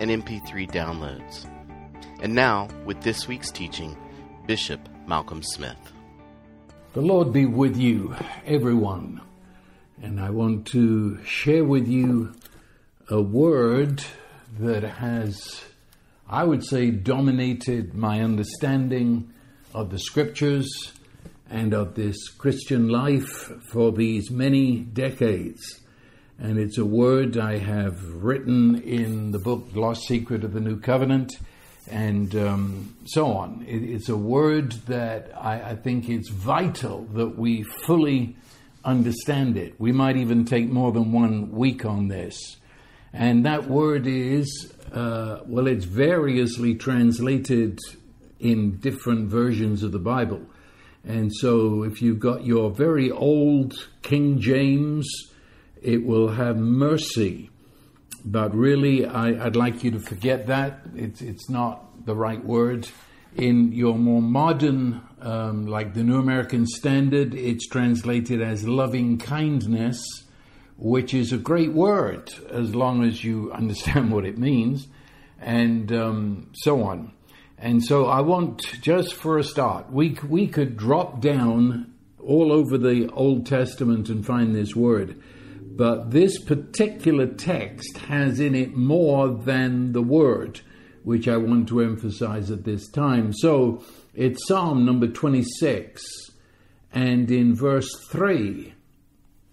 and MP3 downloads. And now, with this week's teaching, Bishop Malcolm Smith. The Lord be with you, everyone. And I want to share with you a word that has, I would say, dominated my understanding of the scriptures and of this Christian life for these many decades and it's a word I have written in the book Lost Secret of the New Covenant, and um, so on. It, it's a word that I, I think it's vital that we fully understand it. We might even take more than one week on this. And that word is, uh, well, it's variously translated in different versions of the Bible. And so if you've got your very old King James, it will have mercy. But really, I, would like you to forget that. It's, it's not the right word. In your more modern, um, like the New American Standard, it's translated as loving kindness, which is a great word as long as you understand what it means, and um, so on. And so I want, just for a start, we, we could drop down all over the Old Testament and find this word. But this particular text has in it more than the word, which I want to emphasize at this time. So it's Psalm number 26, and in verse 3,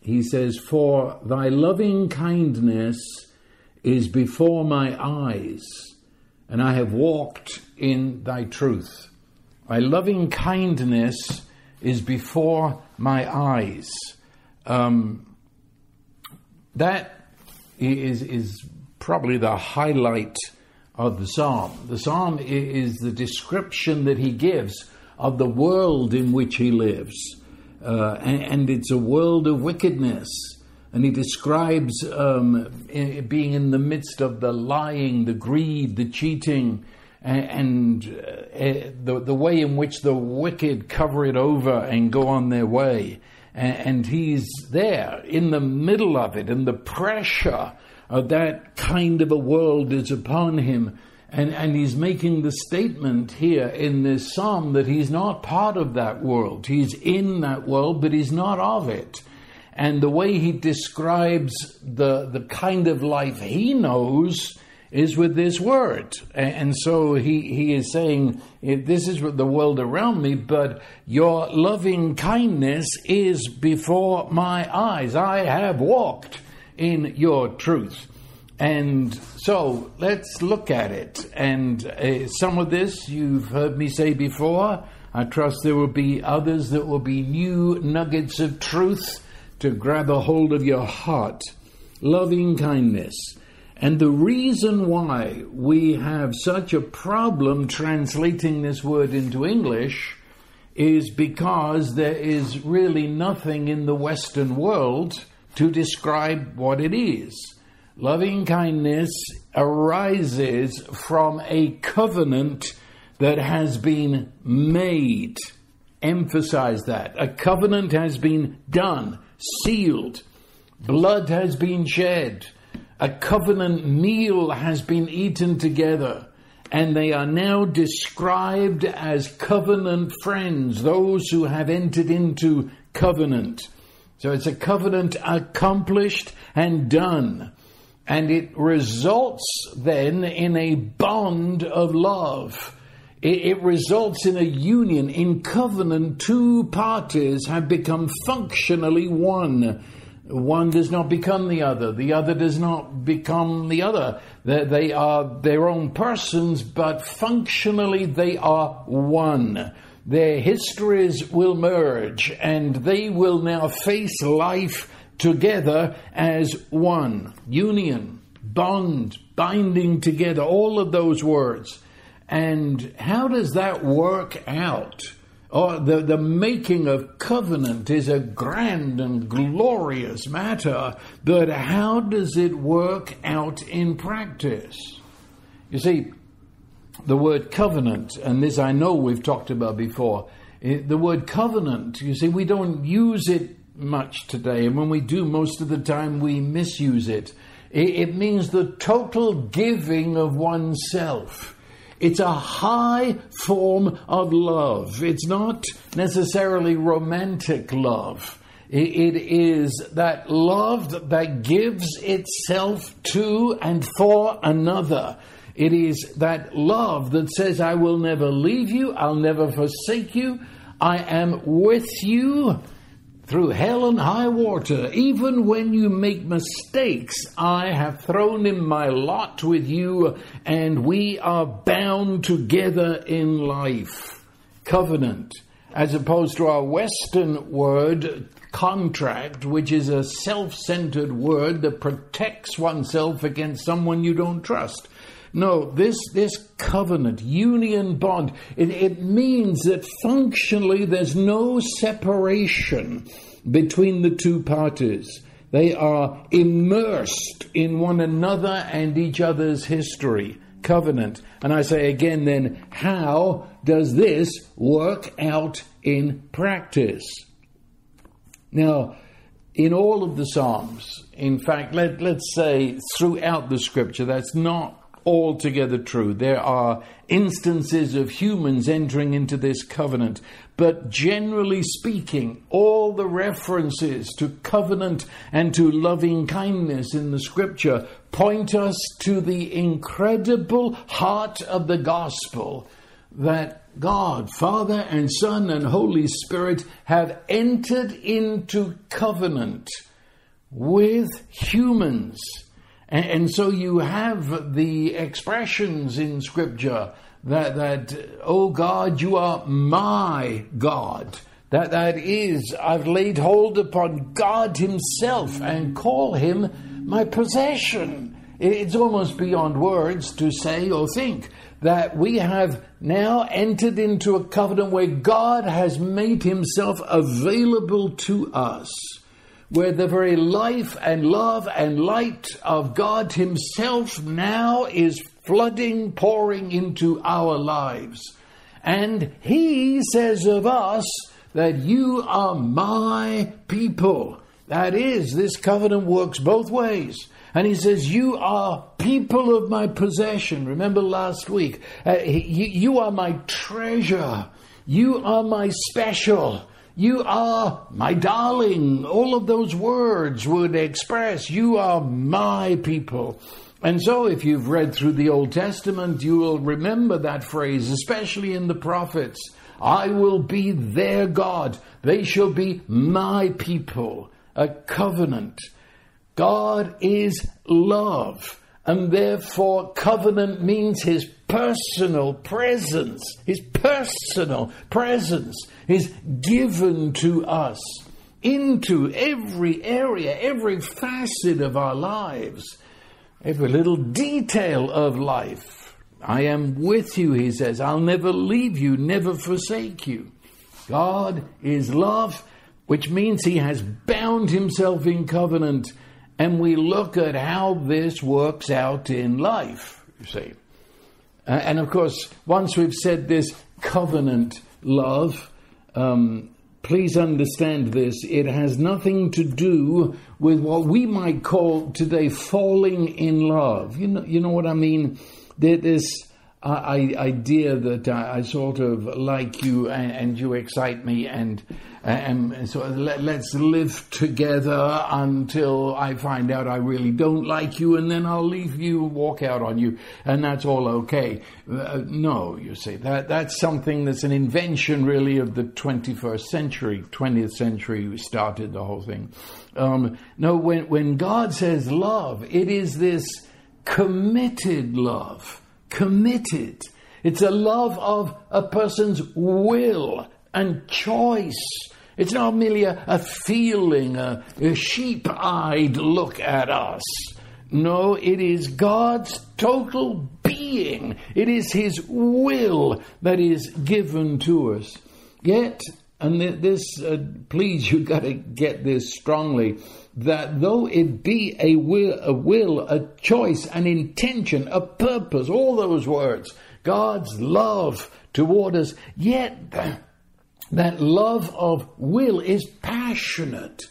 he says, For thy loving kindness is before my eyes, and I have walked in thy truth. Thy loving kindness is before my eyes. Um, that is, is probably the highlight of the psalm. The psalm is the description that he gives of the world in which he lives. Uh, and, and, it's a world of wickedness. And he describes um, being in the midst of the lying, the greed, the cheating, and, and uh, the, the way in which the wicked cover it over and go on their way and he's there in the middle of it, and the pressure of that kind of a world is upon him. And, and he's making the statement here in this psalm that he's not part of that world. He's in that world, but he's not of it. And the way he describes the, the kind of life he knows is with this word. And so he, he is saying, This is the world around me, but your loving kindness is before my eyes. I have walked in your truth. And so let's look at it. And uh, some of this you've heard me say before. I trust there will be others that will be new nuggets of truth to grab a hold of your heart. Loving kindness and the reason why we have such a problem translating this word into English is because there is really nothing in the Western world to describe what it is. Loving kindness arises from a covenant that has been made. Emphasize that. A covenant has been done, sealed, blood has been shed a covenant meal has been eaten together, and they are now described as covenant friends, those who have entered into covenant. So it's a covenant accomplished and done. And it results then in a bond of love. It, it, results in a union. In covenant, two parties have become functionally one. One does not become the other. The other does not become the other. They are their own persons, but functionally they are one. Their histories will merge and they will now face life together as one. Union, bond, binding together, all of those words. And how does that work out? Oh, the, the making of covenant is a grand and glorious matter, but how does it work out in practice? You see, the word covenant, and this I know we've talked about before, it, the word covenant, you see, we don't use it much today, and when we do, most of the time we misuse it. It, it means the total giving of oneself. It's a high form of love. It's not necessarily romantic love. It is that love that gives itself to and for another. It is that love that says, I will never leave you, I'll never forsake you, I am with you through hell and high water. Even when you make mistakes, I have thrown in my lot with you, and we are bound together in life. Covenant, as opposed to our Western word, contract, which is a self centered word that protects oneself against someone you don't trust. No, this, this covenant, union bond, it, it means that functionally there's no separation between the two parties. They are immersed in one another and each other's history, covenant. And I say again, then, how does this work out in practice? Now, in all of the Psalms, in fact, let, let's say throughout the scripture, that's not altogether true. There are instances of humans entering into this covenant, but generally speaking, all the references to covenant and to loving kindness in the scripture point us to the incredible heart of the gospel that God, Father and Son and Holy Spirit have entered into covenant with humans and, and so you have the expressions in Scripture that, that, oh God, you are my God. That, that is, I've laid hold upon God Himself and call Him my possession. It's almost beyond words to say or think that we have now entered into a covenant where God has made Himself available to us where the very life and love and light of God Himself now is flooding, pouring into our lives. And He says of us that you are my people. That is, this covenant works both ways. And he says, You are people of my possession. Remember last week, uh, you, you are my treasure. You are my special. You are my darling. All of those words would express you are my people. And so, if you've read through the Old Testament, you will remember that phrase, especially in the prophets. I will be their God. They shall be my people. A covenant. God is love. And therefore, covenant means his personal presence. His personal presence is given to us into every area, every facet of our lives, every little detail of life. I am with you, he says. I'll never leave you, never forsake you. God is love, which means he has bound himself in covenant and we look at how this works out in life, you see. Uh, and of course, once we've said this covenant love, um, please understand this. It has nothing to do with what we might call today falling in love. You know, you know what I mean? This uh, idea that I, I, sort of like you and, and you excite me and and so let, us live together until I find out I really don't like you, and then I'll leave you, walk out on you, and that's all okay. Uh, no, you see that that's something that's an invention really of the 21st century, 20th century started the whole thing. Um, no, when when God says love, it is this committed love, committed. It's a love of a person's will and choice it's not merely a, a feeling, a, a sheep eyed look at us. No, it is God's total being. It is His will that is given to us. Yet, and this, uh, please, you've got to get this strongly that though it be a will, a will, a choice, an intention, a purpose, all those words, God's love toward us, yet that love of will is passionate.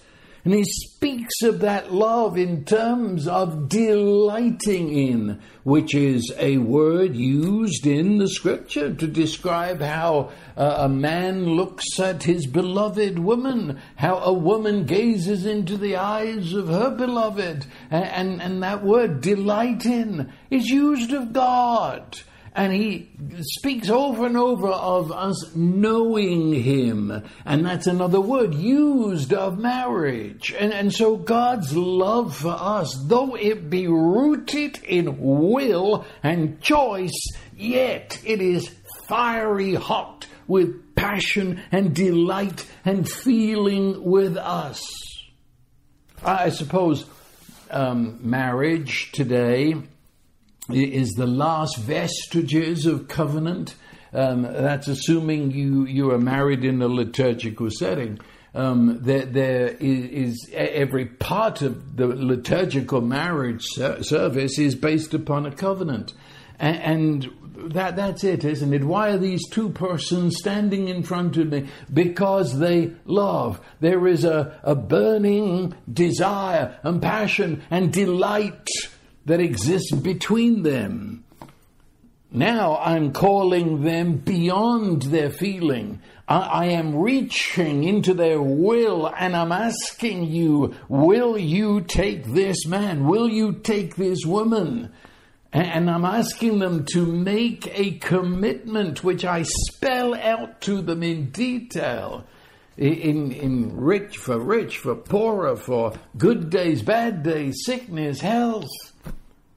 And he speaks of that love in terms of delighting in, which is a word used in the scripture to describe how uh, a man looks at his beloved woman, how a woman gazes into the eyes of her beloved. And, and, and that word delight in is used of God. And he speaks over and over of us knowing him. And that's another word used of marriage. And, and so God's love for us, though it be rooted in will and choice, yet it is fiery hot with passion and delight and feeling with us. I suppose um, marriage today is the last vestiges of covenant. Um, that's assuming you, you are married in a liturgical setting. Um, there, there is, is, every part of the liturgical marriage service is based upon a covenant. And, and that, that's it, isn't it? Why are these two persons standing in front of me? Because they love. There is a, a burning desire and passion and delight that exists between them. Now I'm calling them beyond their feeling. I, I, am reaching into their will and I'm asking you, will you take this man? Will you take this woman? And, I'm asking them to make a commitment which I spell out to them in detail. In, in rich for rich, for poorer, for good days, bad days, sickness, health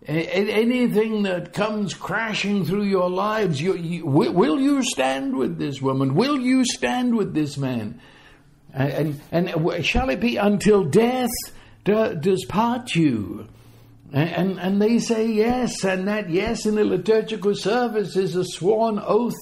anything that comes crashing through your lives, you, you, will you stand with this woman? Will you stand with this man? And, and, shall it be until death do, does part you? And, and they say yes, and that yes in the liturgical service is a sworn oath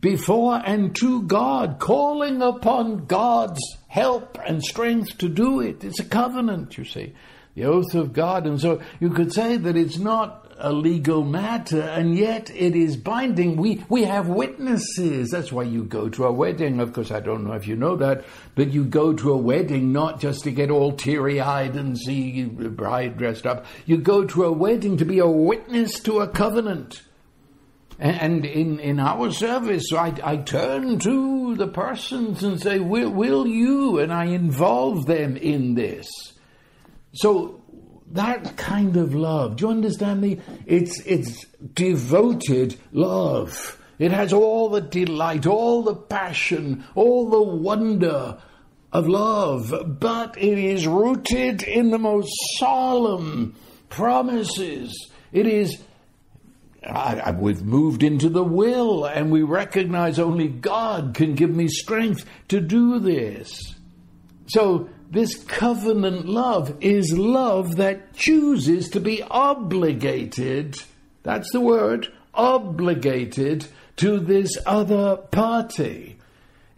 before and to God, calling upon God's help and strength to do it. It's a covenant, you see the oath of God. And so you could say that it's not a legal matter, and yet it is binding. We, we have witnesses. That's why you go to a wedding. Of course, I don't know if you know that, but you go to a wedding not just to get all teary eyed and see the bride dressed up. You go to a wedding to be a witness to a covenant. And in, in our service, I, I turn to the persons and say, will, will you? And I involve them in this. So that kind of love, do you understand me? It's, it's devoted love. It has all the delight, all the passion, all the wonder of love, but it is rooted in the most solemn promises. It is, I, I, we've moved into the will, and we recognize only God can give me strength to do this. So this covenant love is love that chooses to be obligated, that's the word, obligated to this other party.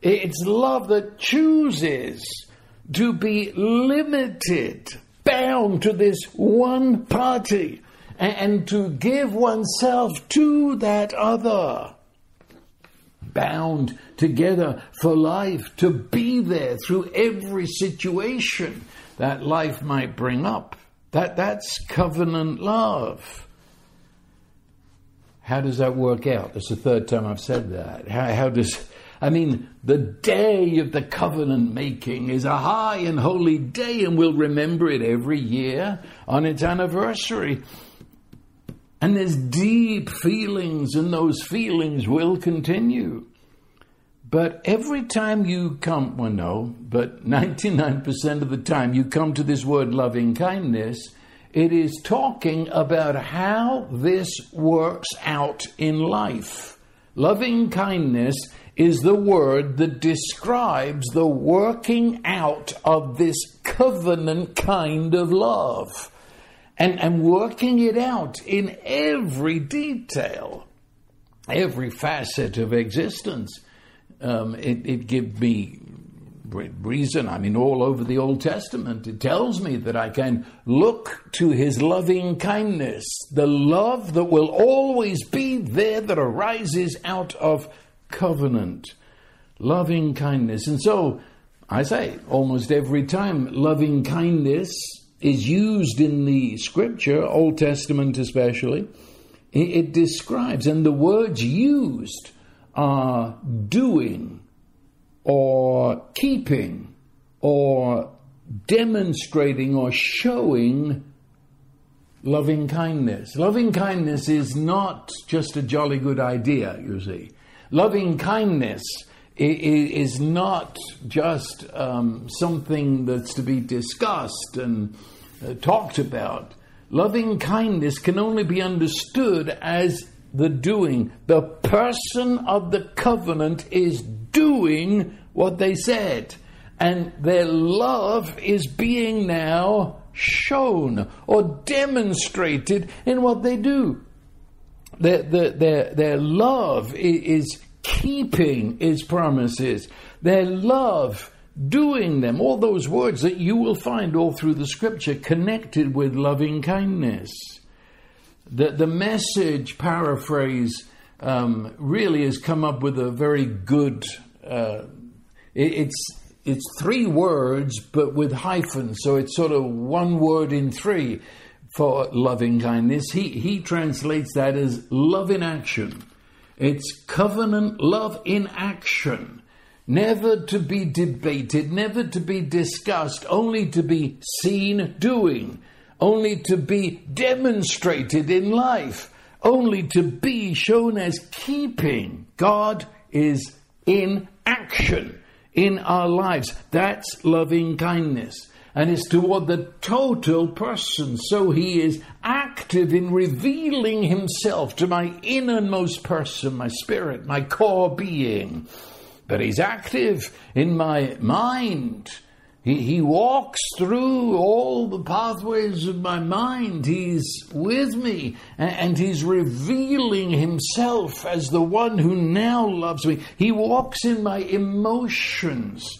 It's love that chooses to be limited, bound to this one party, and to give oneself to that other bound together for life, to be there through every situation that life might bring up. That, that's covenant love. How does that work out? It's the third time I've said that. How, how does, I mean, the day of the covenant making is a high and holy day, and we'll remember it every year on its anniversary. And there's deep feelings, and those feelings will continue. But every time you come, well, no, but 99% of the time you come to this word loving kindness, it is talking about how this works out in life. Loving kindness is the word that describes the working out of this covenant kind of love. And, and working it out in every detail, every facet of existence. Um, it, it gives me reason. I mean, all over the Old Testament, it tells me that I can look to his loving kindness, the love that will always be there that arises out of covenant. Loving kindness. And so, I say, almost every time loving kindness is used in the scripture, Old Testament especially, it, it describes, and the words used are doing or keeping or demonstrating or showing loving kindness. Loving kindness is not just a jolly good idea, you see. Loving kindness is not just um, something that's to be discussed and uh, talked about. Loving kindness can only be understood as the doing. The person of the covenant is doing what they said. And their love is being now shown or demonstrated in what they do. Their, their, their, their love is keeping his promises. Their love doing them. All those words that you will find all through the scripture connected with loving kindness. The, the message paraphrase um, really has come up with a very good uh, it, it's it's three words, but with hyphens, so it's sort of one word in three for loving kindness. He he translates that as love in action. It's covenant love in action. Never to be debated, never to be discussed, only to be seen doing, only to be demonstrated in life, only to be shown as keeping. God is in action in our lives. That's loving kindness. And is toward the total person. So he is active in revealing himself to my innermost person, my spirit, my core being. But he's active in my mind he, he walks through all the pathways of my mind. He's with me and, and he's revealing himself as the one who now loves me. He walks in my emotions,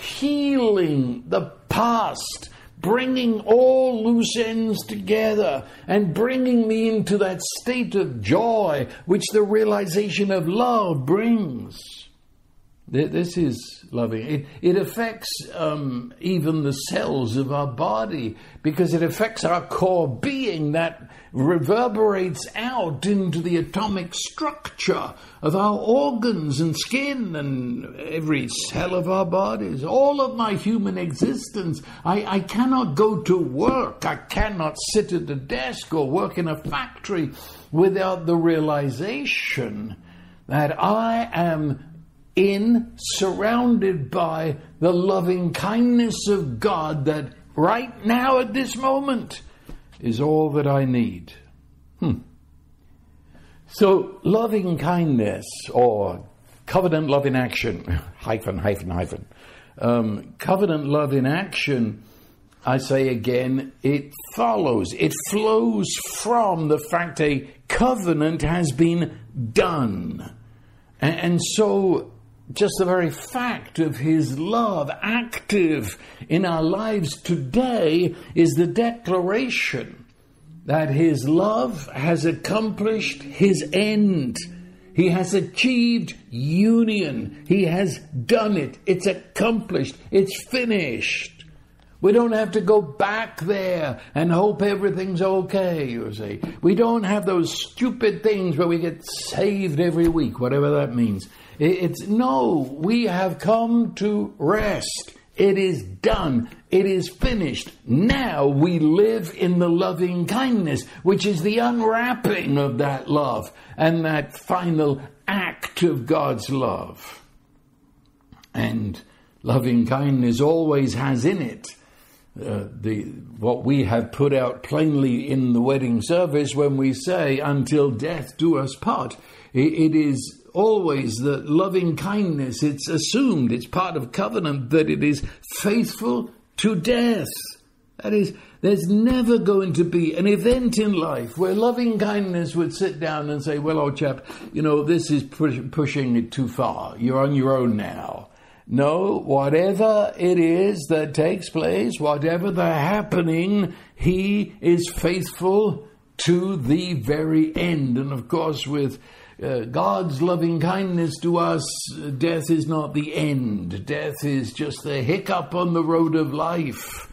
healing the past, bringing all loose ends together and bringing me into that state of joy which the realization of love brings. This is loving. It, it affects um, even the cells of our body because it affects our core being that reverberates out into the atomic structure of our organs and skin and every cell of our bodies. All of my human existence. I, I cannot go to work. I cannot sit at a desk or work in a factory without the realization that I am in, surrounded by the loving kindness of God that right now at this moment is all that I need. Hmm. So, loving kindness or covenant love in action, hyphen, hyphen, hyphen. Um, covenant love in action, I say again, it follows, it flows from the fact a covenant has been done. And, and so just the very fact of His love active in our lives today is the declaration that His love has accomplished His end. He has achieved union. He has done it. It's accomplished. It's finished. We don't have to go back there and hope everything's okay, you see. We don't have those stupid things where we get saved every week, whatever that means. It's no, we have come to rest. It is done. It is finished. Now we live in the loving kindness, which is the unwrapping of that love and that final act of God's love. And loving kindness always has in it uh, the what we have put out plainly in the wedding service when we say, "Until death do us part." it, it is always that loving kindness, it's assumed, it's part of covenant that it is faithful to death. That is, There's never going to be an event in life where loving kindness would sit down and say, Well, old chap, you know, this is push- pushing it too far. You're on your own now. No, whatever it is that takes place, whatever the happening, he is faithful to the very end. And of course, with uh, God's loving kindness to us, death is not the end. Death is just the hiccup on the road of life.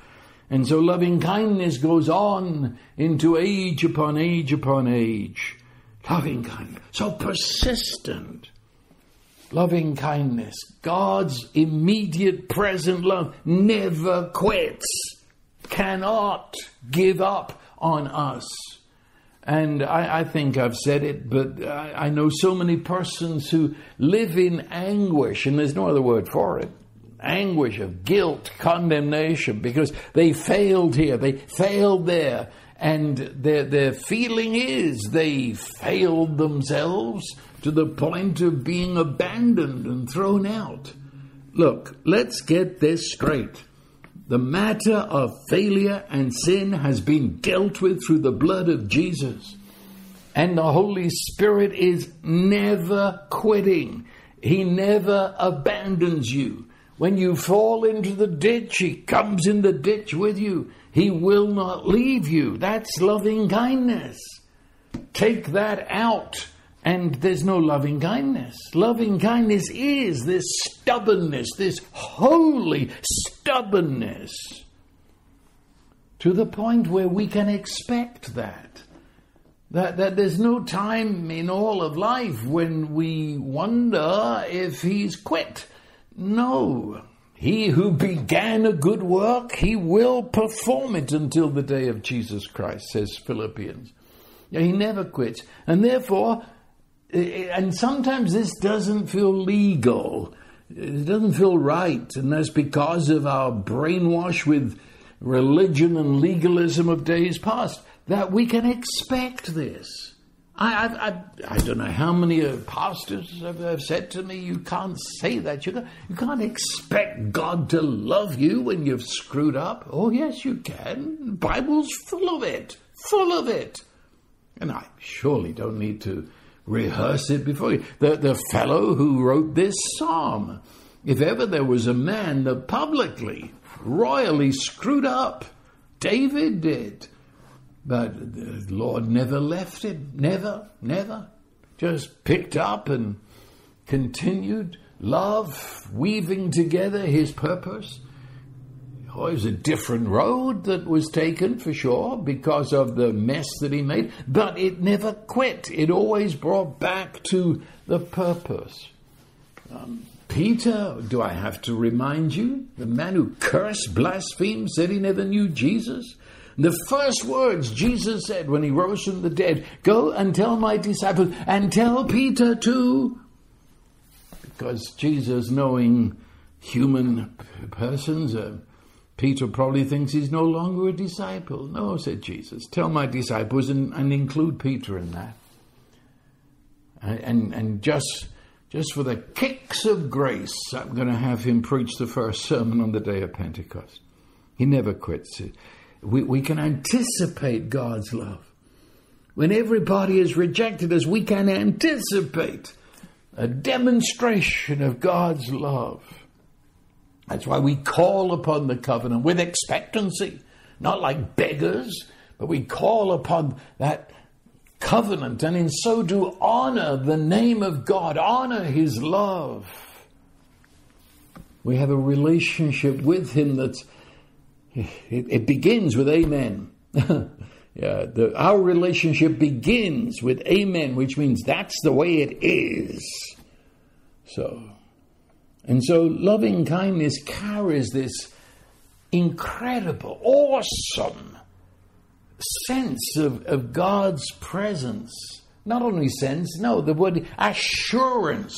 And so loving kindness goes on into age upon age upon age. Loving kindness. So persistent. Loving kindness. God's immediate present love never quits. Cannot give up on us. And I, I, think I've said it, but I, I know so many persons who live in anguish, and there's no other word for it anguish of guilt, condemnation, because they failed here, they failed there, and their, their feeling is they failed themselves to the point of being abandoned and thrown out. Look, let's get this straight. The matter of failure and sin has been dealt with through the blood of Jesus. And the Holy Spirit is never quitting. He never abandons you. When you fall into the ditch, He comes in the ditch with you. He will not leave you. That's loving kindness. Take that out, and there's no loving kindness. Loving kindness is this stubbornness, this holy stubbornness, to the point where we can expect that. That, that there's no time in all of life when we wonder if he's quit no. He who began a good work, he will perform it until the day of Jesus Christ, says Philippians. He never quits. And therefore, and sometimes this doesn't feel legal. It doesn't feel right. And that's because of our brainwash with religion and legalism of days past, that we can expect this. I, I, I, I, don't know how many pastors have, have, said to me, you can't say that. You can't, you can't expect God to love you when you've screwed up. Oh, yes, you can. The Bible's full of it, full of it. And I surely don't need to rehearse it before you. The, the fellow who wrote this psalm, if ever there was a man that publicly, royally screwed up, David did. But the Lord never left him. Never, never. Just picked up and continued. Love, weaving together his purpose. Oh, it was a different road that was taken for sure because of the mess that he made, but it never quit. It always brought back to the purpose. Um, Peter, do I have to remind you? The man who cursed, blasphemed, said he never knew Jesus. The first words Jesus said when he rose from the dead Go and tell my disciples, and tell Peter too. Because Jesus, knowing human persons, uh, Peter probably thinks he's no longer a disciple. No, said Jesus. Tell my disciples and, and include Peter in that. And, and, and just, just for the kicks of grace, I'm going to have him preach the first sermon on the day of Pentecost. He never quits it we, we can anticipate God's love. When everybody has rejected us, we can anticipate a demonstration of God's love. That's why we call upon the covenant with expectancy, not like beggars, but we call upon that covenant and in so do honor the name of God, honor His love. We have a relationship with Him that it, it begins with amen. yeah, the, our relationship begins with amen, which means that's the way it is. So, and so loving kindness carries this incredible, awesome sense of, of God's presence. Not only sense, no, the word assurance,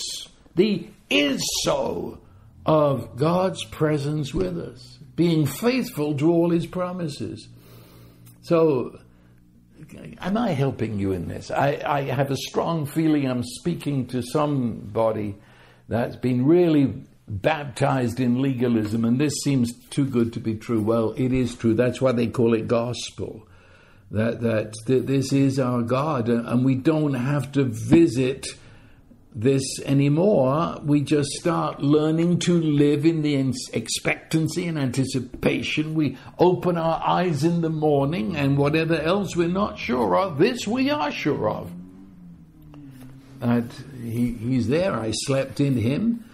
the is so of God's presence with us being faithful to all his promises. So, am I helping you in this? I, I have a strong feeling I'm speaking to somebody that's been really baptized in legalism, and this seems too good to be true. Well, it is true. That's why they call it gospel. That that this is our God, uh, and we don't have to visit this anymore. We just start learning to live in the expectancy and anticipation. We open our eyes in the morning, and whatever else we're not sure of, this we are sure of. That he, he's there. I slept in him.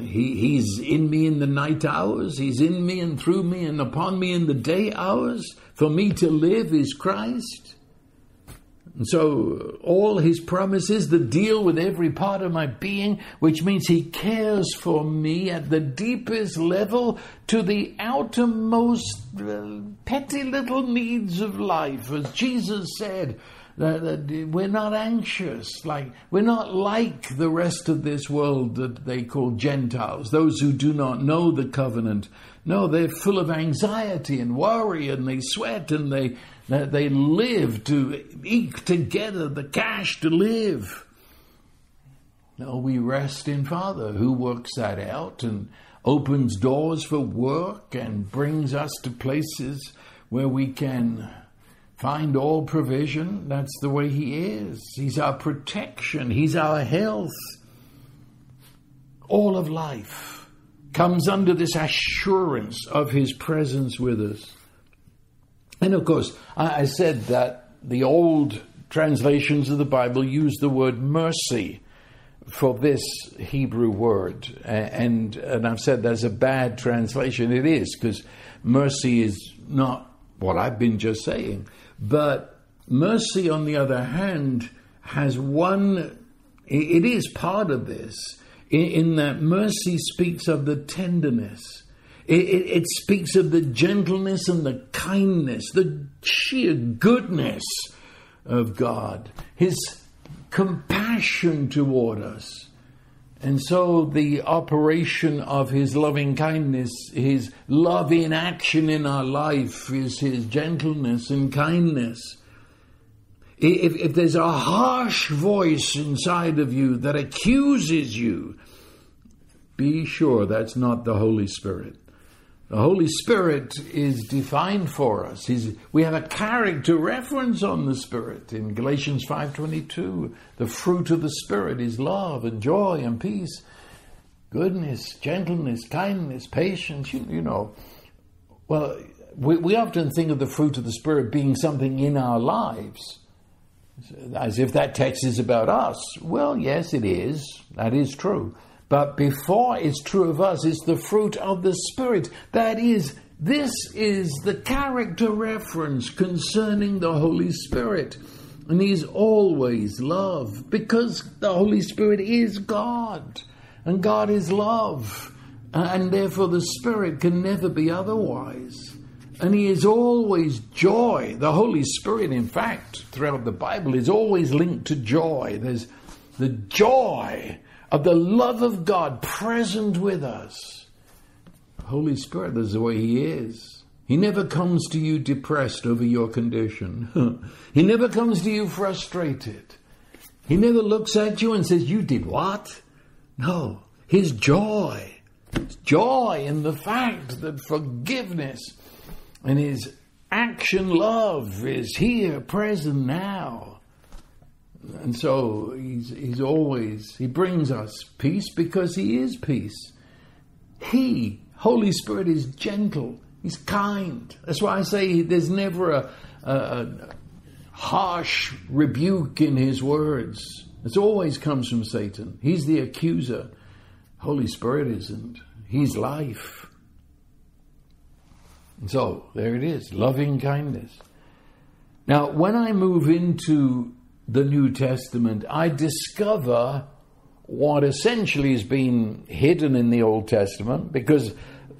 He, he's in me in the night hours. He's in me and through me and upon me in the day hours. For me to live is Christ. And so all his promises that deal with every part of my being, which means he cares for me at the deepest level to the outermost uh, petty little needs of life. As Jesus said, we're not anxious, like we're not like the rest of this world that they call Gentiles, those who do not know the covenant. No, they're full of anxiety and worry, and they sweat and they they live to eke together the cash to live. No, we rest in Father who works that out and opens doors for work and brings us to places where we can find all provision. That's the way He is. He's our protection, He's our health. All of life comes under this assurance of His presence with us. And of course, I said that the old translations of the Bible use the word mercy for this Hebrew word. And, and I've said that's a bad translation. It is, because mercy is not what I've been just saying. But mercy, on the other hand, has one, it is part of this, in, that mercy speaks of the tenderness. It, it, it, speaks of the gentleness and the kindness, the sheer goodness of God, His compassion toward us. And so the operation of his loving kindness, his love in action in our life is his gentleness and kindness. If, if there's a harsh voice inside of you that accuses you, be sure that's not the Holy Spirit. The Holy Spirit is defined for us. He's, we have a character reference on the Spirit in Galatians 5:22. The fruit of the Spirit is love and joy and peace, goodness, gentleness, kindness, patience. You, you know, well, we, we often think of the fruit of the Spirit being something in our lives, as if that text is about us. Well, yes, it is. That is true. But before it's true of us, it's the fruit of the Spirit. That is, this is the character reference concerning the Holy Spirit. And He's always love because the Holy Spirit is God. And God is love. And therefore the Spirit can never be otherwise. And He is always joy. The Holy Spirit, in fact, throughout the Bible, is always linked to joy. There's the joy of the love of God present with us. Holy Spirit that's the way He is. He never comes to you depressed over your condition. he never comes to you frustrated. He never looks at you and says, You did what? No. His joy. His joy in the fact that forgiveness and His action love is here, present now. And so he's, he's always, he brings us peace because he is peace. He, Holy Spirit, is gentle, he's kind. That's why I say there's never a, a, a harsh rebuke in his words. It always comes from Satan. He's the accuser. Holy Spirit isn't. He's life. And so there it is loving kindness. Now, when I move into the New Testament, I discover what essentially has been hidden in the Old Testament because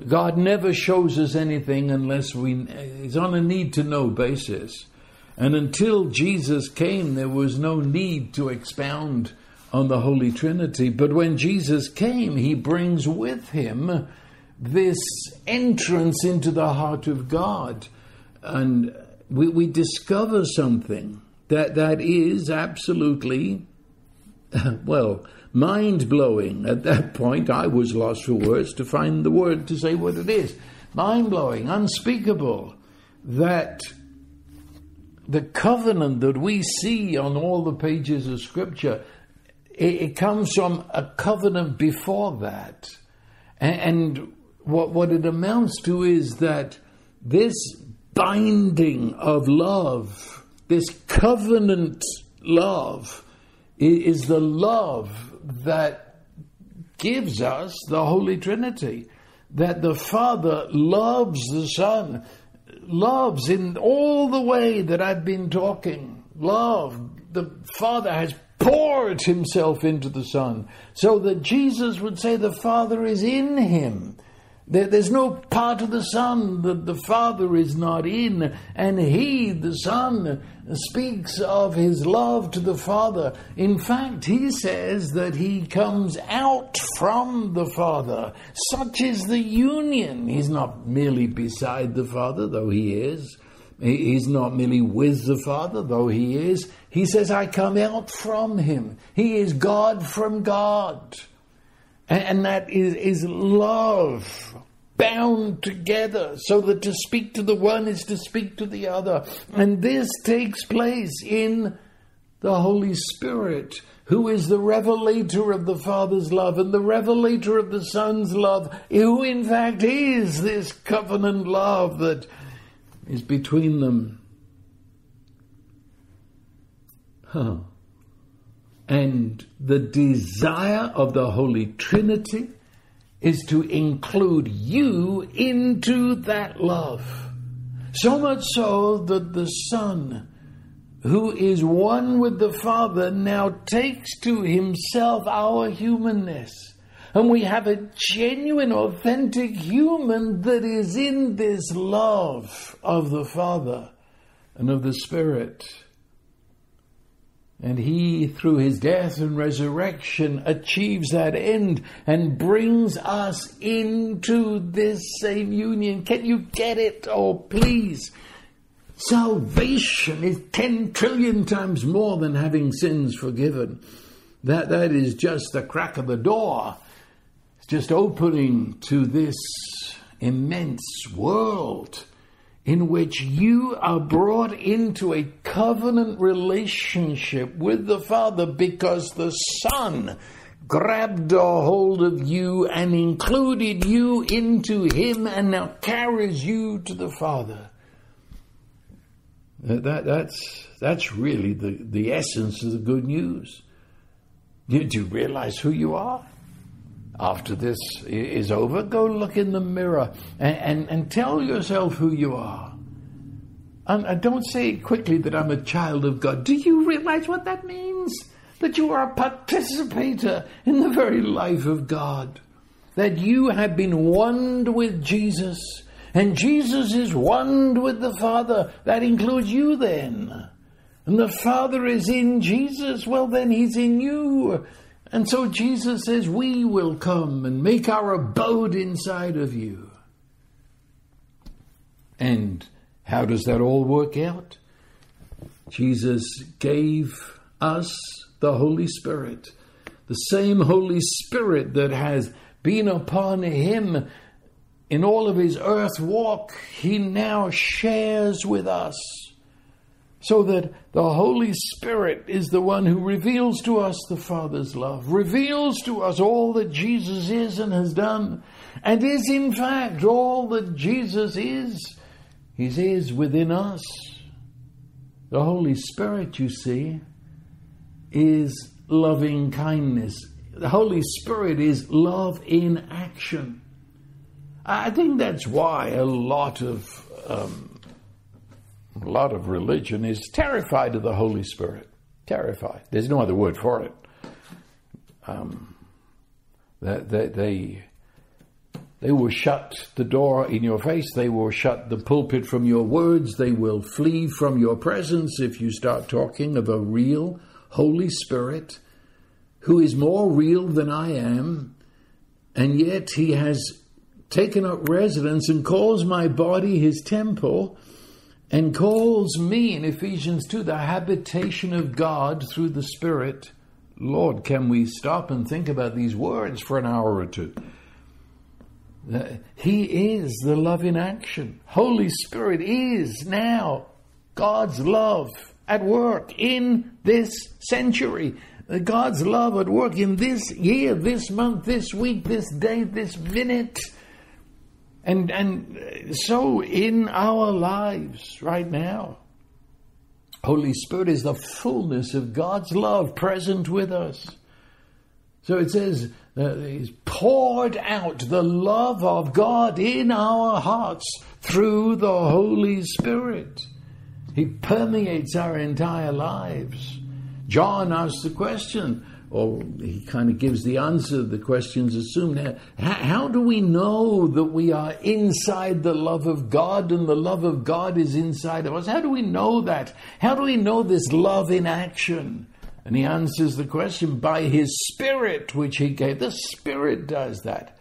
God never shows us anything unless we, it's on a need to know basis. And until Jesus came, there was no need to expound on the Holy Trinity. But when Jesus came, he brings with him this entrance into the heart of God. And we, we discover something that that is absolutely well, mind blowing. At that point, I was lost for words to find the word to say what it is. Mind blowing, unspeakable, that the covenant that we see on all the pages of Scripture, it, it comes from a covenant before that. And, and what, what it amounts to is that this binding of love, this covenant love, is the love that gives us the Holy Trinity. That the Father loves the Son loves in all the way that I've been talking. Love. The Father has poured himself into the Son so that Jesus would say the Father is in him. There's no part of the Son that the Father is not in, and He, the Son, speaks of His love to the Father. In fact, He says that He comes out from the Father. Such is the union. He's not merely beside the Father, though He is. He's not merely with the Father, though He is. He says, I come out from Him. He is God from God. And that is, is love bound together so that to speak to the one is to speak to the other. And this takes place in the Holy Spirit, who is the revelator of the Father's love and the revelator of the Son's love, who in fact is this covenant love that is between them. Huh and the desire of the Holy Trinity is to include you into that love. So much so that the Son, who is one with the Father, now takes to himself our humanness. And we have a genuine, authentic human that is in this love of the Father and of the Spirit. And he, through his death and resurrection, achieves that end and brings us into this same union. Can you get it? Oh, please. Salvation is 10 trillion times more than having sins forgiven. That, that is just the crack of the door. It's just opening to this immense world in which you are brought into a covenant relationship with the Father because the Son grabbed a hold of you and included you into Him and now carries you to the Father. That, that's, that's really the, the essence of the good news. Do you realize who you are? After this is over, go look in the mirror and, and, and tell yourself who you are. And don't say quickly that I'm a child of God. Do you realize what that means? That you are a participator in the very life of God. That you have been one with Jesus, and Jesus is one with the Father. That includes you then. And the Father is in Jesus, well, then He's in you. And so Jesus says, We will come and make our abode inside of you. And how does that all work out? Jesus gave us the Holy Spirit, the same Holy Spirit that has been upon him in all of his earth walk, he now shares with us so that the Holy Spirit is the one who reveals to us the Father's love, reveals to us all that Jesus is and has done, and is in fact all that Jesus is. He is within us. The Holy Spirit, you see, is loving kindness. The Holy Spirit is love in action. I think that's why a lot of um, a lot of religion is terrified of the Holy Spirit. Terrified. There's no other word for it. Um, that they, they, they will shut the door in your face. They will shut the pulpit from your words. They will flee from your presence if you start talking of a real Holy Spirit who is more real than I am, and yet he has taken up residence and calls my body his temple and calls me in Ephesians 2 the habitation of God through the Spirit. Lord, can we stop and think about these words for an hour or two? Uh, he is the love in action. Holy Spirit is now God's love at work in this century. God's love at work in this year, this month, this week, this day, this minute. And, and so in our lives right now. Holy Spirit is the fullness of God's love present with us. So it says, uh, He's poured out the love of God in our hearts through the Holy Spirit. He permeates our entire lives. John asks the question, or he kind of gives the answer the questions assumed. How, how do we know that we are inside the love of God and the love of God is inside of us? How do we know that? How do we know this love in action? And he answers the question by his Spirit, which he gave. The Spirit does that.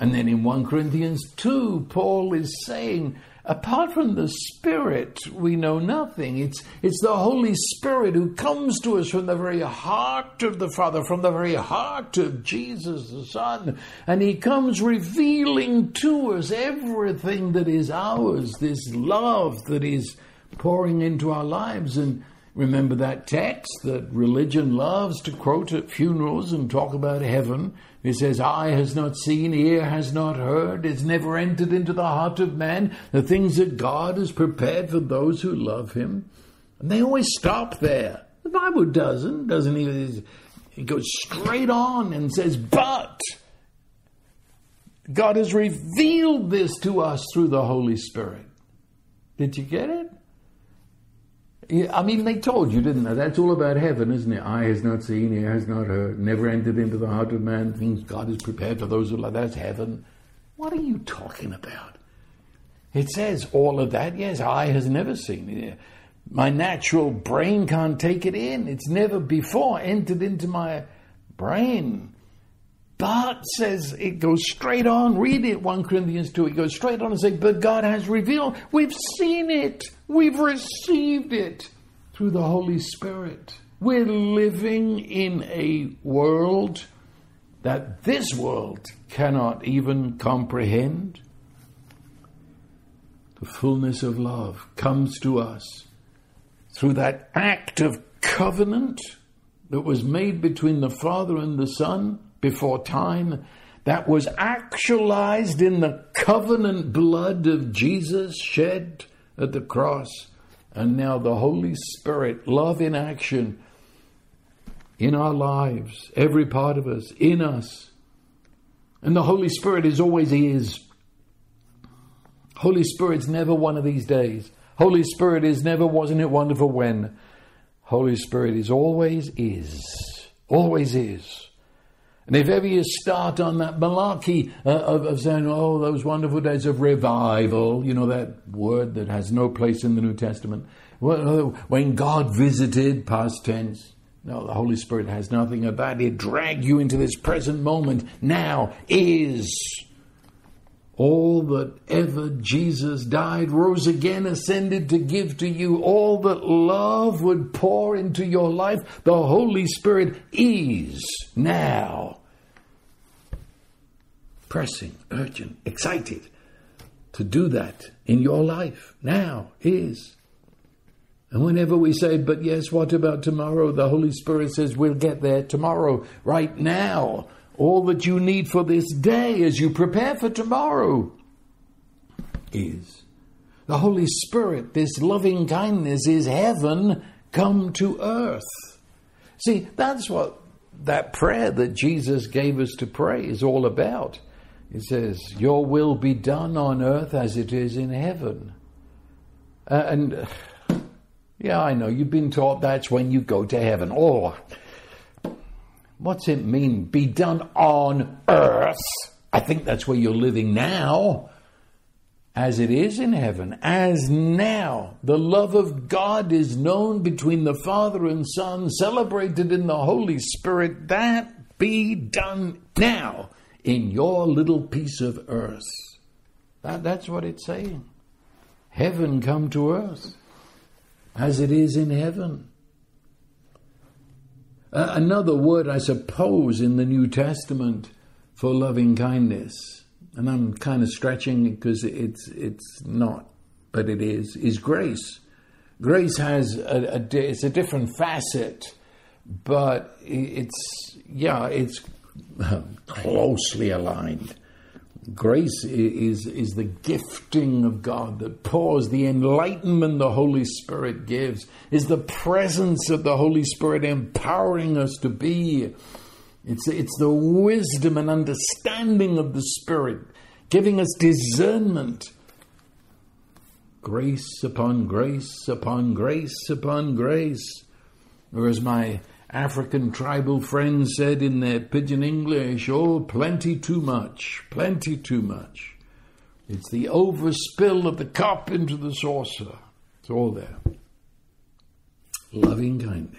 And then in 1 Corinthians 2, Paul is saying, Apart from the Spirit, we know nothing. It's, it's the Holy Spirit who comes to us from the very heart of the Father, from the very heart of Jesus the Son. And He comes revealing to us everything that is ours, this love that is pouring into our lives. And remember that text that religion loves to quote at funerals and talk about heaven. He says, Eye has not seen, ear has not heard, it's never entered into the heart of man the things that God has prepared for those who love him. And they always stop there. The Bible doesn't, doesn't even. It goes straight on and says, But God has revealed this to us through the Holy Spirit. Did you get it? I mean, they told you, didn't they? That's all about heaven, isn't it? Eye has not seen, ear has not heard, never entered into the heart of man things God has prepared for those who love. That's heaven. What are you talking about? It says all of that. Yes, eye has never seen. My natural brain can't take it in. It's never before entered into my brain. But says it goes straight on. Read it, 1 Corinthians 2. It goes straight on and say, But God has revealed. We've seen it. We've received it through the Holy Spirit. We're living in a world that this world cannot even comprehend. The fullness of love comes to us through that act of covenant that was made between the Father and the Son before time that was actualized in the covenant blood of Jesus shed at the cross. And now the Holy Spirit, love in action in our lives, every part of us, in us. And the Holy Spirit is always is. Holy Spirit's never one of these days. Holy Spirit is never wasn't it wonderful when. Holy Spirit is always is. Always is. And if ever you start on that malarkey uh, of, of, saying, oh, those wonderful days of revival, you know, that word that has no place in the New Testament, uh, when God visited, past tense, no, the Holy Spirit has nothing of that. It dragged you into this present moment. Now is all that ever Jesus died, rose again, ascended to give to you, all that love would pour into your life, the Holy Spirit is now. Pressing, urgent, excited to do that in your life now is. And whenever we say, but yes, what about tomorrow? The Holy Spirit says, we'll get there tomorrow, right now all that you need for this day as you prepare for tomorrow is the Holy Spirit, this loving kindness is heaven come to earth. See, that's what that prayer that Jesus gave us to pray is all about. It says, Your will be done on earth as it is in heaven. Uh, and yeah, I know, you've been taught that's when you go to heaven. Oh, What's it mean? Be done on earth. I think that's where you're living now. As it is in heaven, as now, the love of God is known between the Father and Son, celebrated in the Holy Spirit, that be done now in your little piece of earth. That, that's what it's saying. Heaven come to earth, as it is in heaven. Another word, I suppose, in the New Testament for loving kindness, and I'm kind of stretching because it's it's not, but it is, is grace. Grace has a, a it's a different facet, but it's yeah, it's closely aligned. Grace is, is the gifting of God that pours, the enlightenment the Holy Spirit gives, is the presence of the Holy Spirit empowering us to be. It's, it's the wisdom and understanding of the Spirit giving us discernment. Grace upon grace upon grace upon grace. Or as my African tribal friends said in their pidgin English, oh, plenty too much, plenty too much. It's the overspill of the cup into the saucer. It's all there. Loving kindness.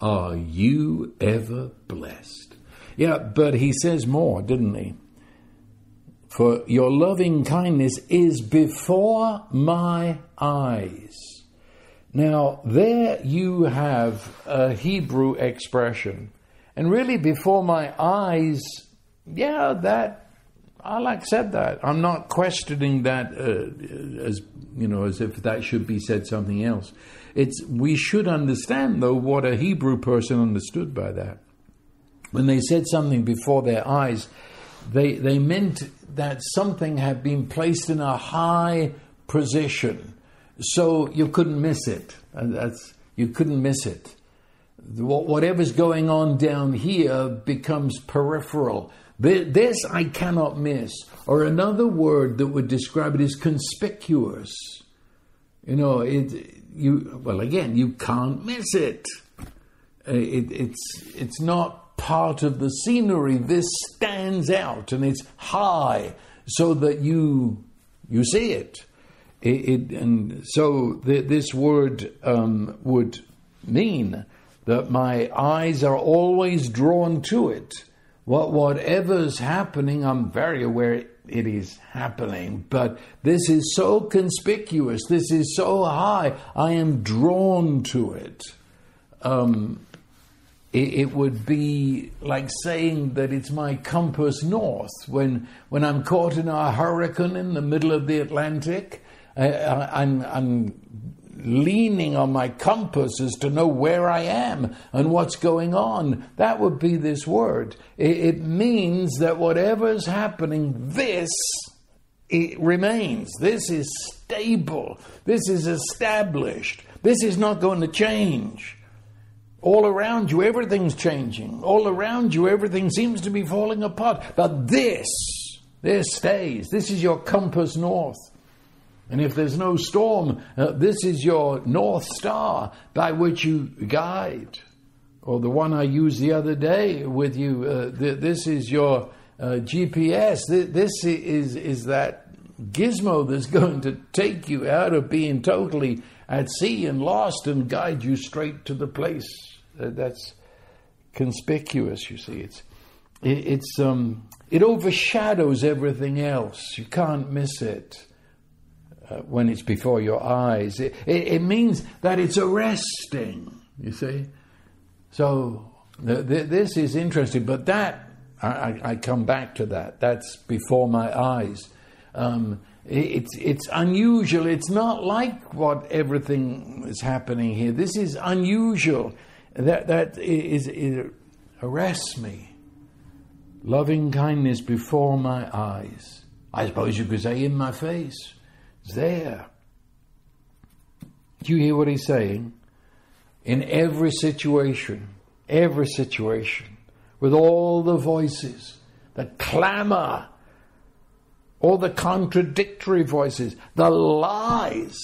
Are you ever blessed? Yeah, but he says more, didn't he? For your loving kindness is before my eyes. Now, there you have a Hebrew expression. And really, before my eyes, yeah, that, I'll accept that. I'm not questioning that uh, as, you know, as if that should be said something else. It's, we should understand, though, what a Hebrew person understood by that. When they said something before their eyes, they, they meant that something had been placed in a high position so you couldn't miss it. And that's you couldn't miss it. Whatever's going on down here becomes peripheral. This I cannot miss. Or another word that would describe it is conspicuous. You know, it. You well again, you can't miss it. Uh, it it's it's not part of the scenery. This stands out and it's high, so that you you see it. It, it, and so this word um, would mean that my eyes are always drawn to it. What, whatever's happening, I'm very aware it is happening, but this is so conspicuous, this is so high, I am drawn to it. Um, it, it, would be like saying that it's my compass north when, when I'm caught in a hurricane in the middle of the Atlantic I, am I'm leaning on my compass as to know where I am and what's going on. That would be this word. It, it means that whatever's happening, this it remains. This is stable. This is established. This is not going to change. All around you, everything's changing. All around you, everything seems to be falling apart. But this, this stays. This is your compass north. And if there's no storm, uh, this is your North Star by which you guide. Or the one I used the other day with you, uh, th- this is your uh, GPS. Th- this is, is that gizmo that's going to take you out of being totally at sea and lost and guide you straight to the place uh, that's conspicuous, you see. It's, it, it's, um, it overshadows everything else. You can't miss it uh, when it's before your eyes. It, it, it, means that it's arresting, you see. So th- th- this is interesting, but that, I, I, come back to that. That's before my eyes. Um, it's, it's unusual. It's not like what everything is happening here. This is unusual. That, that is, it arrests me. Loving kindness before my eyes. I suppose you could say in my face there. Do you hear what he's saying? In every situation, every situation, with all the voices, the clamor, all the contradictory voices, the lies.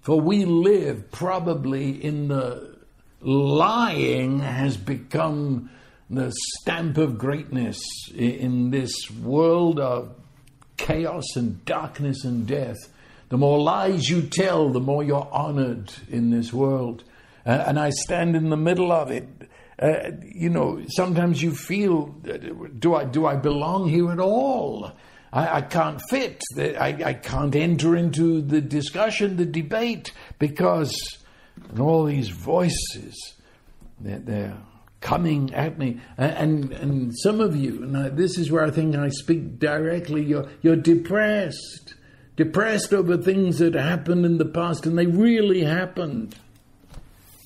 For we live probably in the lying has become the stamp of greatness in this world of chaos and darkness and death. The more lies you tell, the more you're honored in this world. Uh, and I stand in the middle of it. Uh, you know, sometimes you feel, uh, do I do I belong here at all? I, I can't fit. I, I can't enter into the discussion, the debate, because all these voices. They're, they're coming at me. And, and, some of you, and I, this is where I think I speak directly, you're, you're depressed. Depressed over things that happened in the past, and they really happened.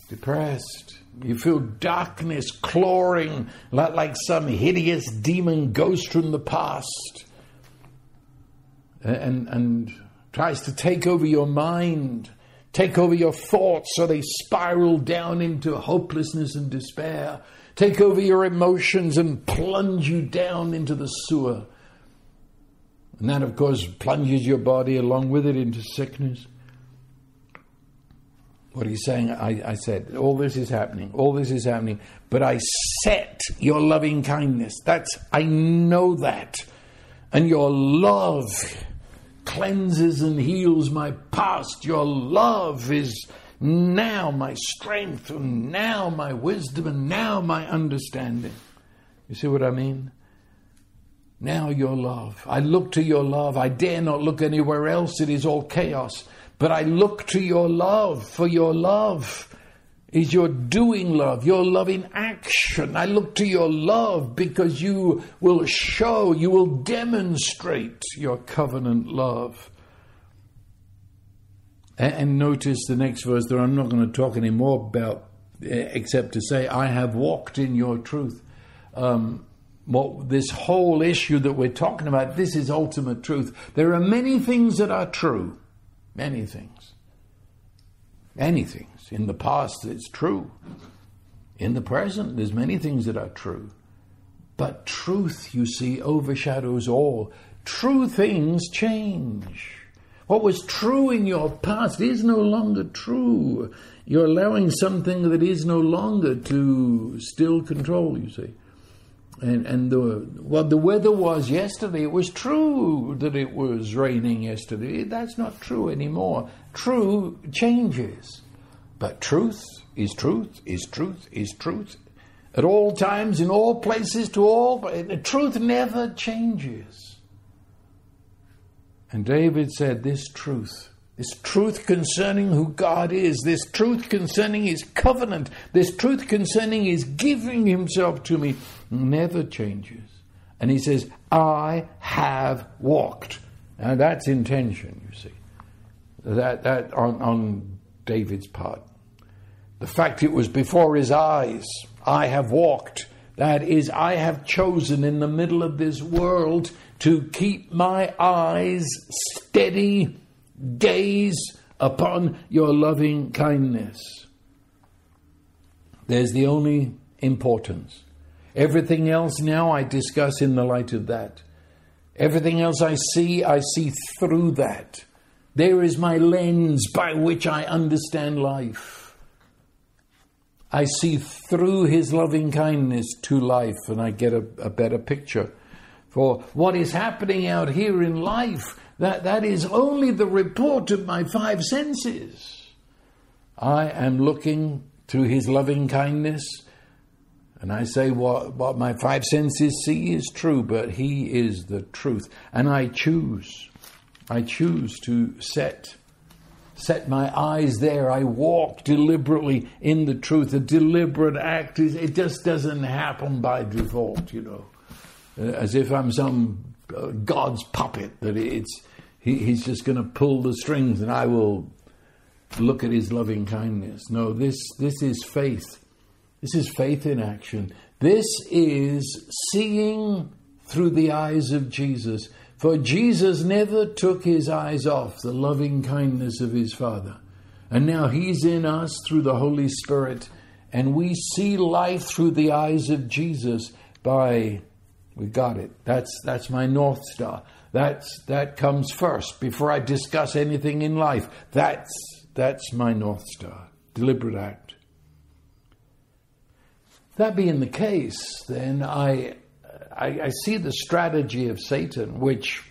Depressed. You feel darkness clawing like, like some hideous demon ghost from the past. And, and tries to take over your mind take over your thoughts so they spiral down into hopelessness and despair, take over your emotions and plunge you down into the sewer. And that, of course, plunges your body along with it into sickness. What he's saying, I, I said, all this is happening, all this is happening, but I set your loving kindness. That's, I know that. And your love cleanses and heals my past. Your love is now my strength, and now my wisdom, and now my understanding. You see what I mean? Now your love. I look to your love. I dare not look anywhere else. It is all chaos. But I look to your love, for your love is your doing love, your love in action. I look to your love because you will show, you will demonstrate your covenant love. And, and notice the next verse that I'm not going to talk anymore about, eh, except to say, I have walked in your truth. Um, what this whole issue that we're talking about, this is ultimate truth. There are many things that are true, many things. Anything in the past, it's true. In the present, there's many things that are true. But truth, you see, overshadows all. True things change. What was true in your past is no longer true. You're allowing something that is no longer to still control, you see. And, and the, what the weather was yesterday, it was true that it was raining yesterday. That's not true anymore. True changes. But truth is truth, is truth, is truth. At all times, in all places, to all, the truth never changes. And David said, This truth, this truth concerning who God is, this truth concerning His covenant, this truth concerning His giving Himself to me, never changes. And He says, I have walked. Now that's intention, you see. That, that on, on David's part. The fact it was before his eyes. I have walked. That is, I have chosen in the middle of this world to keep my eyes steady, gaze upon your loving kindness. There's the only importance. Everything else now I discuss in the light of that. Everything else I see, I see through that. There is my lens by which I understand life. I see through his loving kindness to life and I get a, a better picture. For what is happening out here in life, that, that is only the report of my five senses. I am looking through his loving kindness, and I say what, what my five senses see is true, but he is the truth. And I choose, I choose to set set my eyes there. I walk deliberately in the truth. A deliberate act is, it just doesn't happen by default, you know, uh, as if I'm some uh, God's puppet that it's, he, he's just going to pull the strings and I will look at his loving kindness. No, this, this is faith. This is faith in action. This is seeing through the eyes of Jesus. For Jesus never took his eyes off the loving kindness of his Father. And now he's in us through the Holy Spirit, and we see life through the eyes of Jesus by we got it. That's that's my north star. That's that comes first before I discuss anything in life. That's that's my north star. Deliberate act. That being the case, then I I, I see the strategy of Satan, which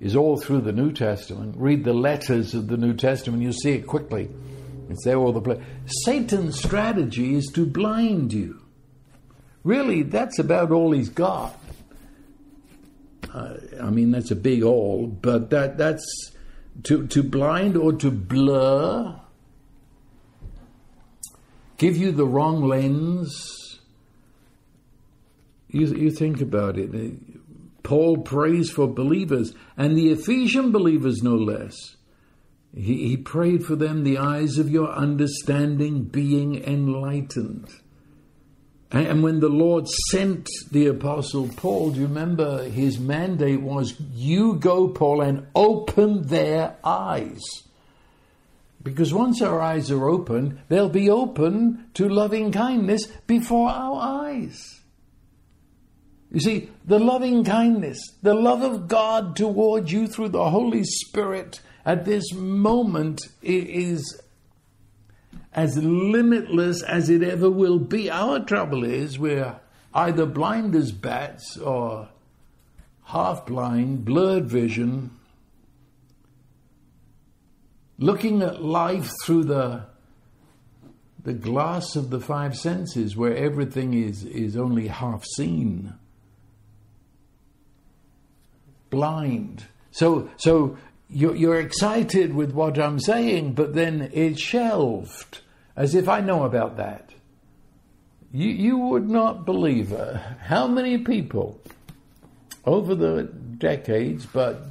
is all through the New Testament. Read the letters of the New Testament, you'll see it quickly. It's there all the place. Satan's strategy is to blind you. Really, that's about all he's got. Uh, I mean, that's a big all, but that that's to to blind or to blur give you the wrong lens. You, you think about it. Paul prays for believers, and the Ephesian believers no less. He, he prayed for them, the eyes of your understanding being enlightened. And when the Lord sent the Apostle Paul, do you remember his mandate was, You go, Paul, and open their eyes. Because once our eyes are open, they'll be open to loving kindness before our eyes. You see, the loving kindness, the love of God towards you through the Holy Spirit at this moment is as limitless as it ever will be. Our trouble is we're either blind as bats or half blind, blurred vision, looking at life through the the glass of the five senses where everything is, is only half seen. Blind. So so you're, you're excited with what I'm saying, but then it's shelved as if I know about that. You, you would not believe uh, how many people over the decades, but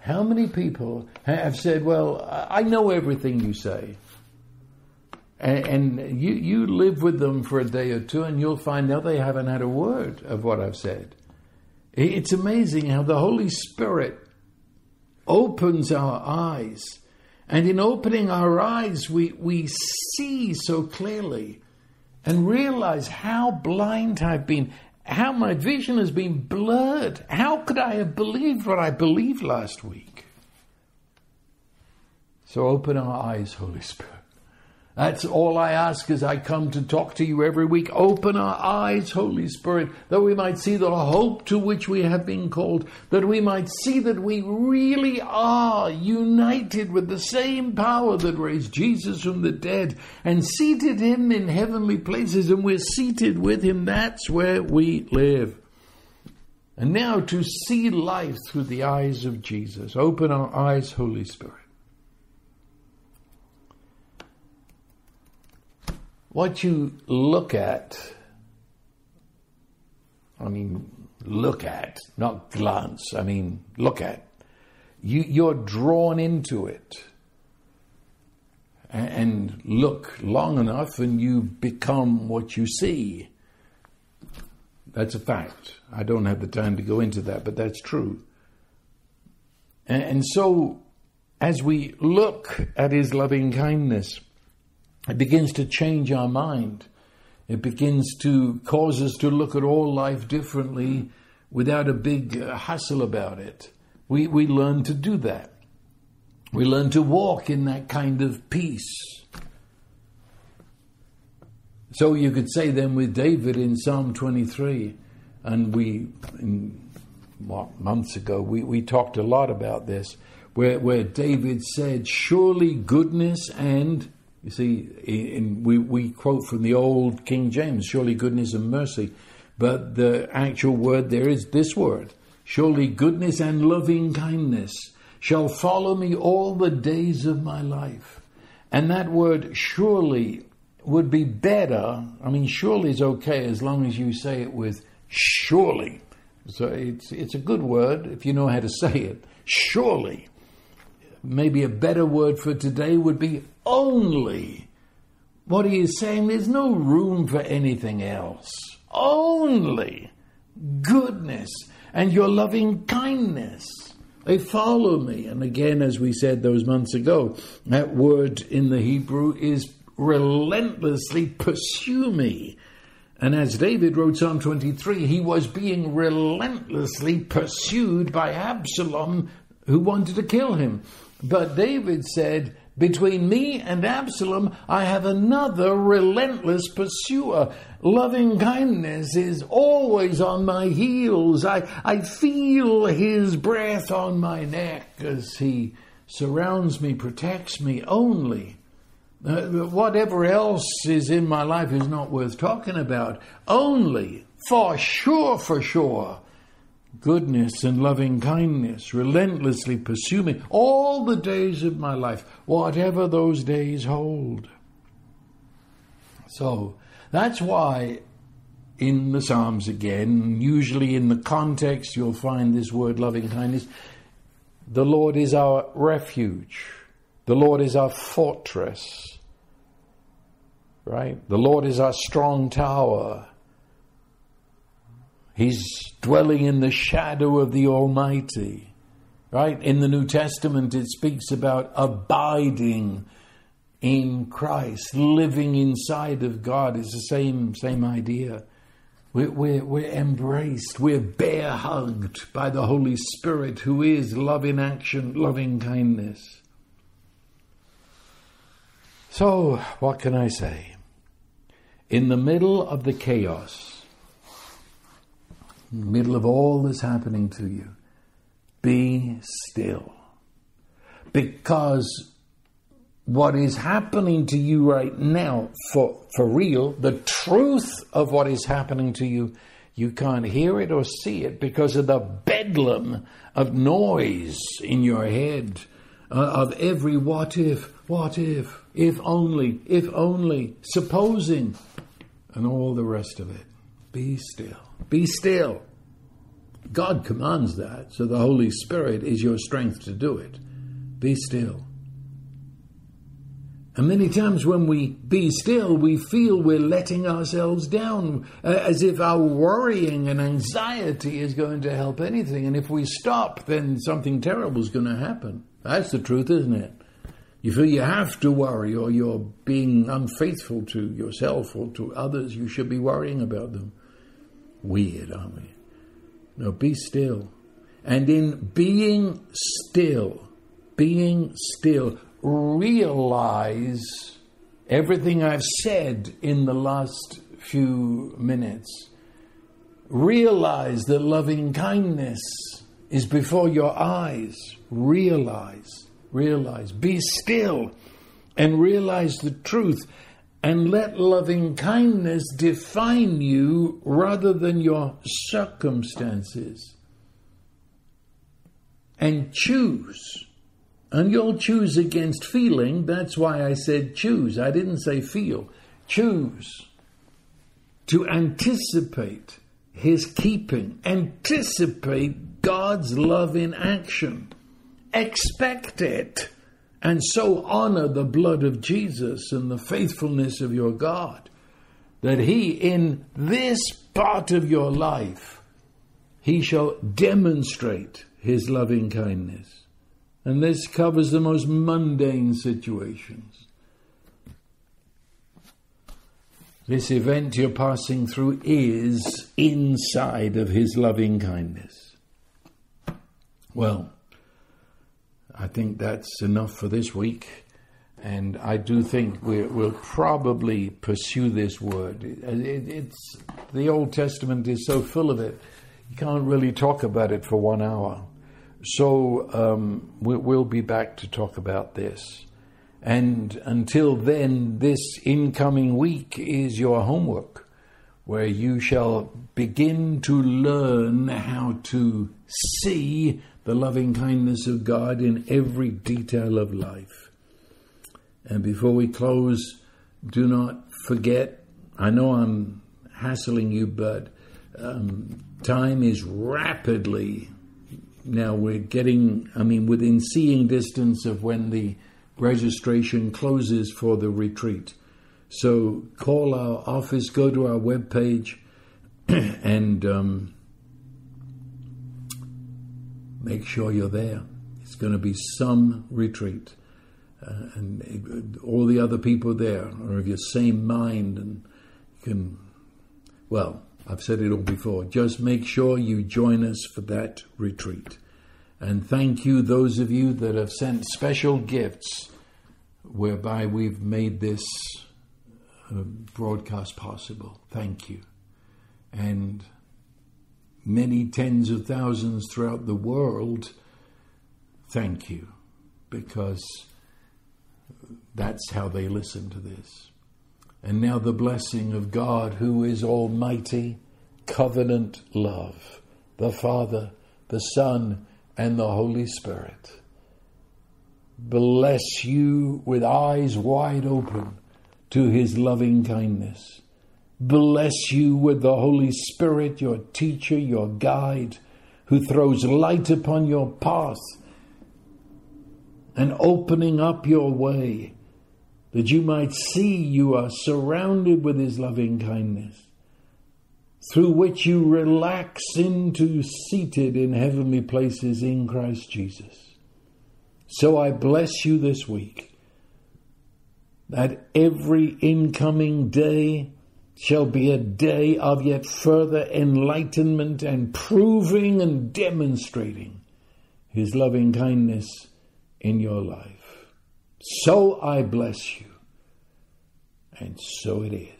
how many people have said, Well, I know everything you say. And, and you, you live with them for a day or two, and you'll find out they haven't had a word of what I've said. It's amazing how the Holy Spirit opens our eyes and in opening our eyes, we, we see so clearly and realize how blind I've been, how my vision has been blurred. How could I have believed what I believed last week? So open our eyes, Holy Spirit. That's all I ask as I come to talk to you every week. Open our eyes, Holy Spirit, that we might see the hope to which we have been called, that we might see that we really are united with the same power that raised Jesus from the dead and seated him in heavenly places, and we're seated with him. That's where we live. And now to see life through the eyes of Jesus. Open our eyes, Holy Spirit. What you look at, I mean, look at, not glance, I mean, look at, you, you're drawn into it. And look long enough, and you become what you see. That's a fact. I don't have the time to go into that, but that's true. And so, as we look at his loving kindness, it begins to change our mind. It begins to cause us to look at all life differently without a big uh, hassle about it. We, we learn to do that. We learn to walk in that kind of peace. So you could say then with David in Psalm 23, and we, in, what, months ago, we, we talked a lot about this, where, where David said, Surely goodness and you see, in, we, we quote from the old King James, surely goodness and mercy. But the actual word there is this word surely goodness and loving kindness shall follow me all the days of my life. And that word surely would be better. I mean, surely is okay as long as you say it with surely. So it's, it's a good word if you know how to say it. Surely. Maybe a better word for today would be only. What he is saying, there's no room for anything else. Only goodness and your loving kindness. They follow me. And again, as we said those months ago, that word in the Hebrew is relentlessly pursue me. And as David wrote Psalm 23, he was being relentlessly pursued by Absalom, who wanted to kill him. But David said, between me and Absalom, I have another relentless pursuer. Loving kindness is always on my heels. I, I feel his breath on my neck as he surrounds me, protects me only. Uh, whatever else is in my life is not worth talking about. Only, for sure, for sure, goodness and loving kindness relentlessly pursue me all the days of my life, whatever those days hold. So that's why in the Psalms again, usually in the context, you'll find this word loving kindness. The Lord is our refuge. The Lord is our fortress. Right? The Lord is our strong tower. He's dwelling in the shadow of the Almighty. Right? In the New Testament, it speaks about abiding in Christ, living inside of God. It's the same, same idea. We're, we're, we're embraced, we're bear hugged by the Holy Spirit, who is love in action, loving kindness. So, what can I say? In the middle of the chaos, in the middle of all that's happening to you, be still. Because what is happening to you right now, for, for real, the truth of what is happening to you, you can't hear it or see it because of the bedlam of noise in your head, uh, of every what if, what if, if only, if only, supposing, and all the rest of it. Be still. Be still. God commands that, so the Holy Spirit is your strength to do it. Be still. And many times when we be still, we feel we're letting ourselves down, uh, as if our worrying and anxiety is going to help anything. And if we stop, then something terrible is going to happen. That's the truth, isn't it? You feel you have to worry, or you're being unfaithful to yourself or to others. You should be worrying about them. Weird, aren't we? No, be still. And in being still, being still, realize everything I've said in the last few minutes. Realize that loving kindness is before your eyes. Realize, realize. Be still and realize the truth. And let loving kindness define you rather than your circumstances. And choose and you'll choose against feeling. That's why I said choose. I didn't say feel. Choose to anticipate His keeping, anticipate God's love in action. Expect it. And so honor the blood of Jesus and the faithfulness of your God that He, in this part of your life, He shall demonstrate His loving kindness. And this covers the most mundane situations. This event you're passing through is inside of His loving kindness. Well, I think that's enough for this week. And I do think we will probably pursue this word. It, it's the Old Testament is so full of it, you can't really talk about it for one hour. So um, we'll be back to talk about this. And until then, this incoming week is your homework, where you shall begin to learn how to see the loving kindness of God in every detail of life. And before we close, do not forget I know I'm hassling you, but um, time is rapidly now we're getting, I mean, within seeing distance of when the registration closes for the retreat. So call our office, go to our webpage, and um, make sure you're there. It's going to be some retreat. Uh, and all the other people there are of your same mind and can, well, I've said it all before. Just make sure you join us for that retreat. And thank you, those of you that have sent special gifts whereby we've made this uh, broadcast possible. Thank you. And many tens of thousands throughout the world, thank you, because that's how they listen to this. And now the blessing of God, who is Almighty, covenant love, the Father, the Son, and the Holy Spirit, bless you with eyes wide open to his loving kindness. Bless you with the Holy Spirit, your teacher, your guide, who throws light upon your path and opening up your way that you might see you are surrounded with his loving kindness, through which you relax into seated in heavenly places in Christ Jesus. So I bless you this week that every incoming day shall be a day of yet further enlightenment and proving and demonstrating his loving kindness in your life. So I bless you, and so it is.